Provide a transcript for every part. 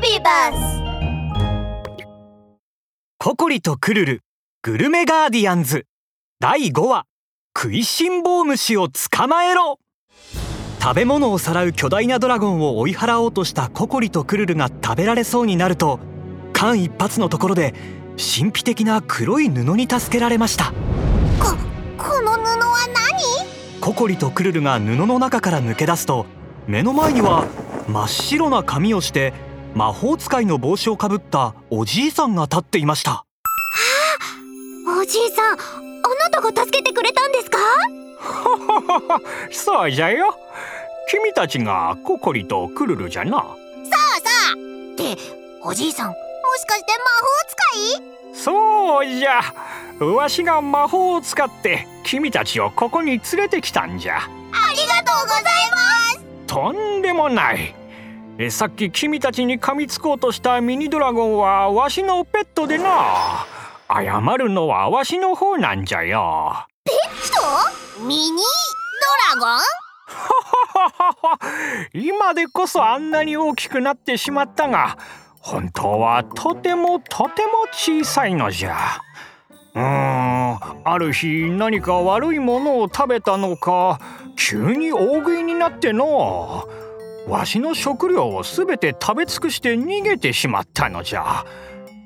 ビバスココリとクルルグルメガーディアンズ。第5話食いしん坊虫を捕まえろ。食べ物をさらう巨大なドラゴンを追い払おうとしたココリとクルルが食べられそうになると間一髪のところで神秘的な黒い布に助けられました。ここの布は何？ココリとクルルが布の中から抜け出すと目の前には真っ白な髪をして魔法使いの帽子をかぶったおじいさんが立っていました。おじいさんあなたが助けてくれたんですか？そうじゃよ。君たちがココリとクルルじゃな。っておじいさんもしかして魔法使い？そうじゃ。わしが魔法を使って君たちをここに連れてきたんじゃ。ありがとうございます。とんでもないえさっき君たちに噛みつこうとしたミニドラゴンはわしのペットでな。謝るのはわしの方なんじゃよ。とミニドラゴン？今でこそあんなに大きくなってしまったが本当はとてもとても小さいのじゃ。うーんある日何か悪いものを食べたのか急に大食いになってのわしの食料をすべて食べ尽くして逃げてしまったのじゃ。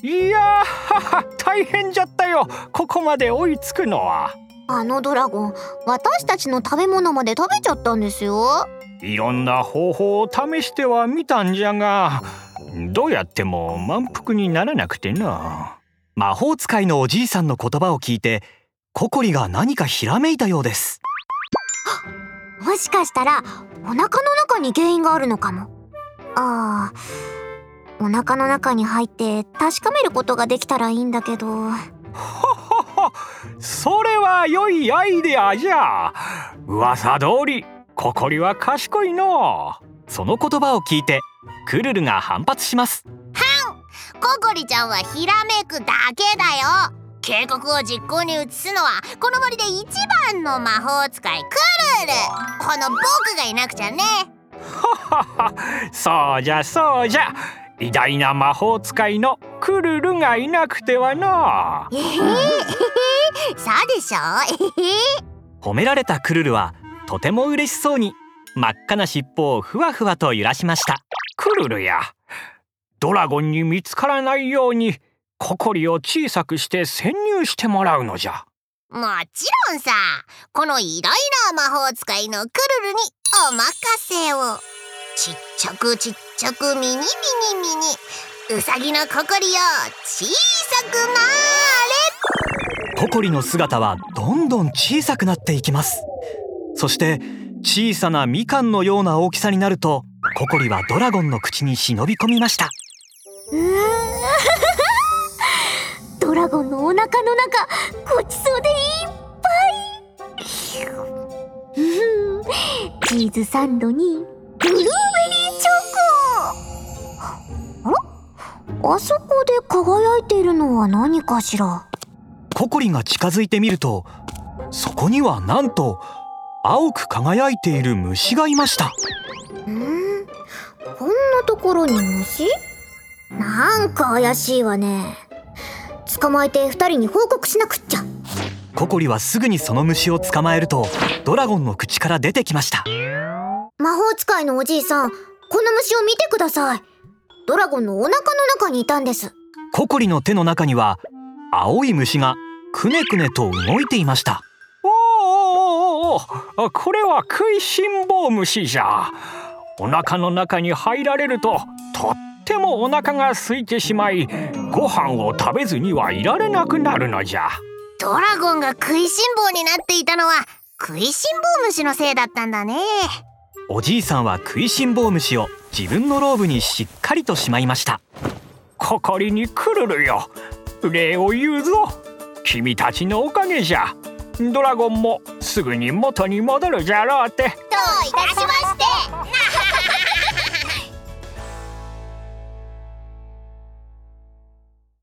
いやー大変じゃったよ。ここまで追いつくのは。あのドラゴン私たちの食べ物まで食べちゃったんですよ。いろんな方法を試してはみたんじゃがどうやっても満腹にならなくてな。魔法使いのおじいさんの言葉を聞いてココリが何かひらめいたようです。もしかしたらお腹の中に原因があるのかも。ああお腹の中に入って確かめることができたらいいんだけど。それは良いアイデアじゃ。噂通りココリは賢いの。その言葉を聞いてクルルが反発します。ココリちゃんはひらめくだけだよ計画を実行に移すのはこの森で一番の魔法使いクルル。この僕がいなくちゃね。そうじゃそうじゃ。偉大な魔法使いのクルルがいなくてはな。えへへへ。そうでしょ？えへへ。褒められたクルルはとても嬉しそうに真っ赤な尻尾をふわふわと揺らしました。クルルや。ドラゴンに見つからないようにココリを小さくして潜入してもらうのじゃ。もちろんさ。この偉大な魔法使いのクルルにお任せを。ちっちゃくちっちゃくミニミニミニ。うさぎのココリを小さくなココリの姿はどんどん小さくなっていきます。そして小さなみかんのような大きさになるとココリはドラゴンの口に忍び込みました。れうー中ごちそうでいっぱい。チーズサンドにブルーベリーチョコあらあそこで輝いているのは何かしらココリが近づいてみるとそこにはなん。と青く輝いている虫がいましたうん。こん。なところに虫なん。か怪しいわね捕まえて二人に報告しなくっちゃ。ココリはすぐにその虫を捕まえるとドラゴンの口から出てきました。魔法使いのおじいさんこの虫を見てください。ドラゴンのお腹の中にいたんです。ココリの手の中には青い虫がくねくねと動いていました。おーおーおーおーこれは食いしん坊虫じゃ。お腹の中に入られるととってもお腹が空いてしまいご飯を食べずにはいられなくなるのじゃ。ドラゴンが食いしん坊になっていたのは食いしん坊虫のせいだったんだね。おじいさんは食いしん坊虫を自分のローブにしっかりとしまいました。ココリに来るるよ。礼を言うぞ。君たちのおかげじゃ。ドラゴンもすぐに元に戻るじゃろうって。どういたしまして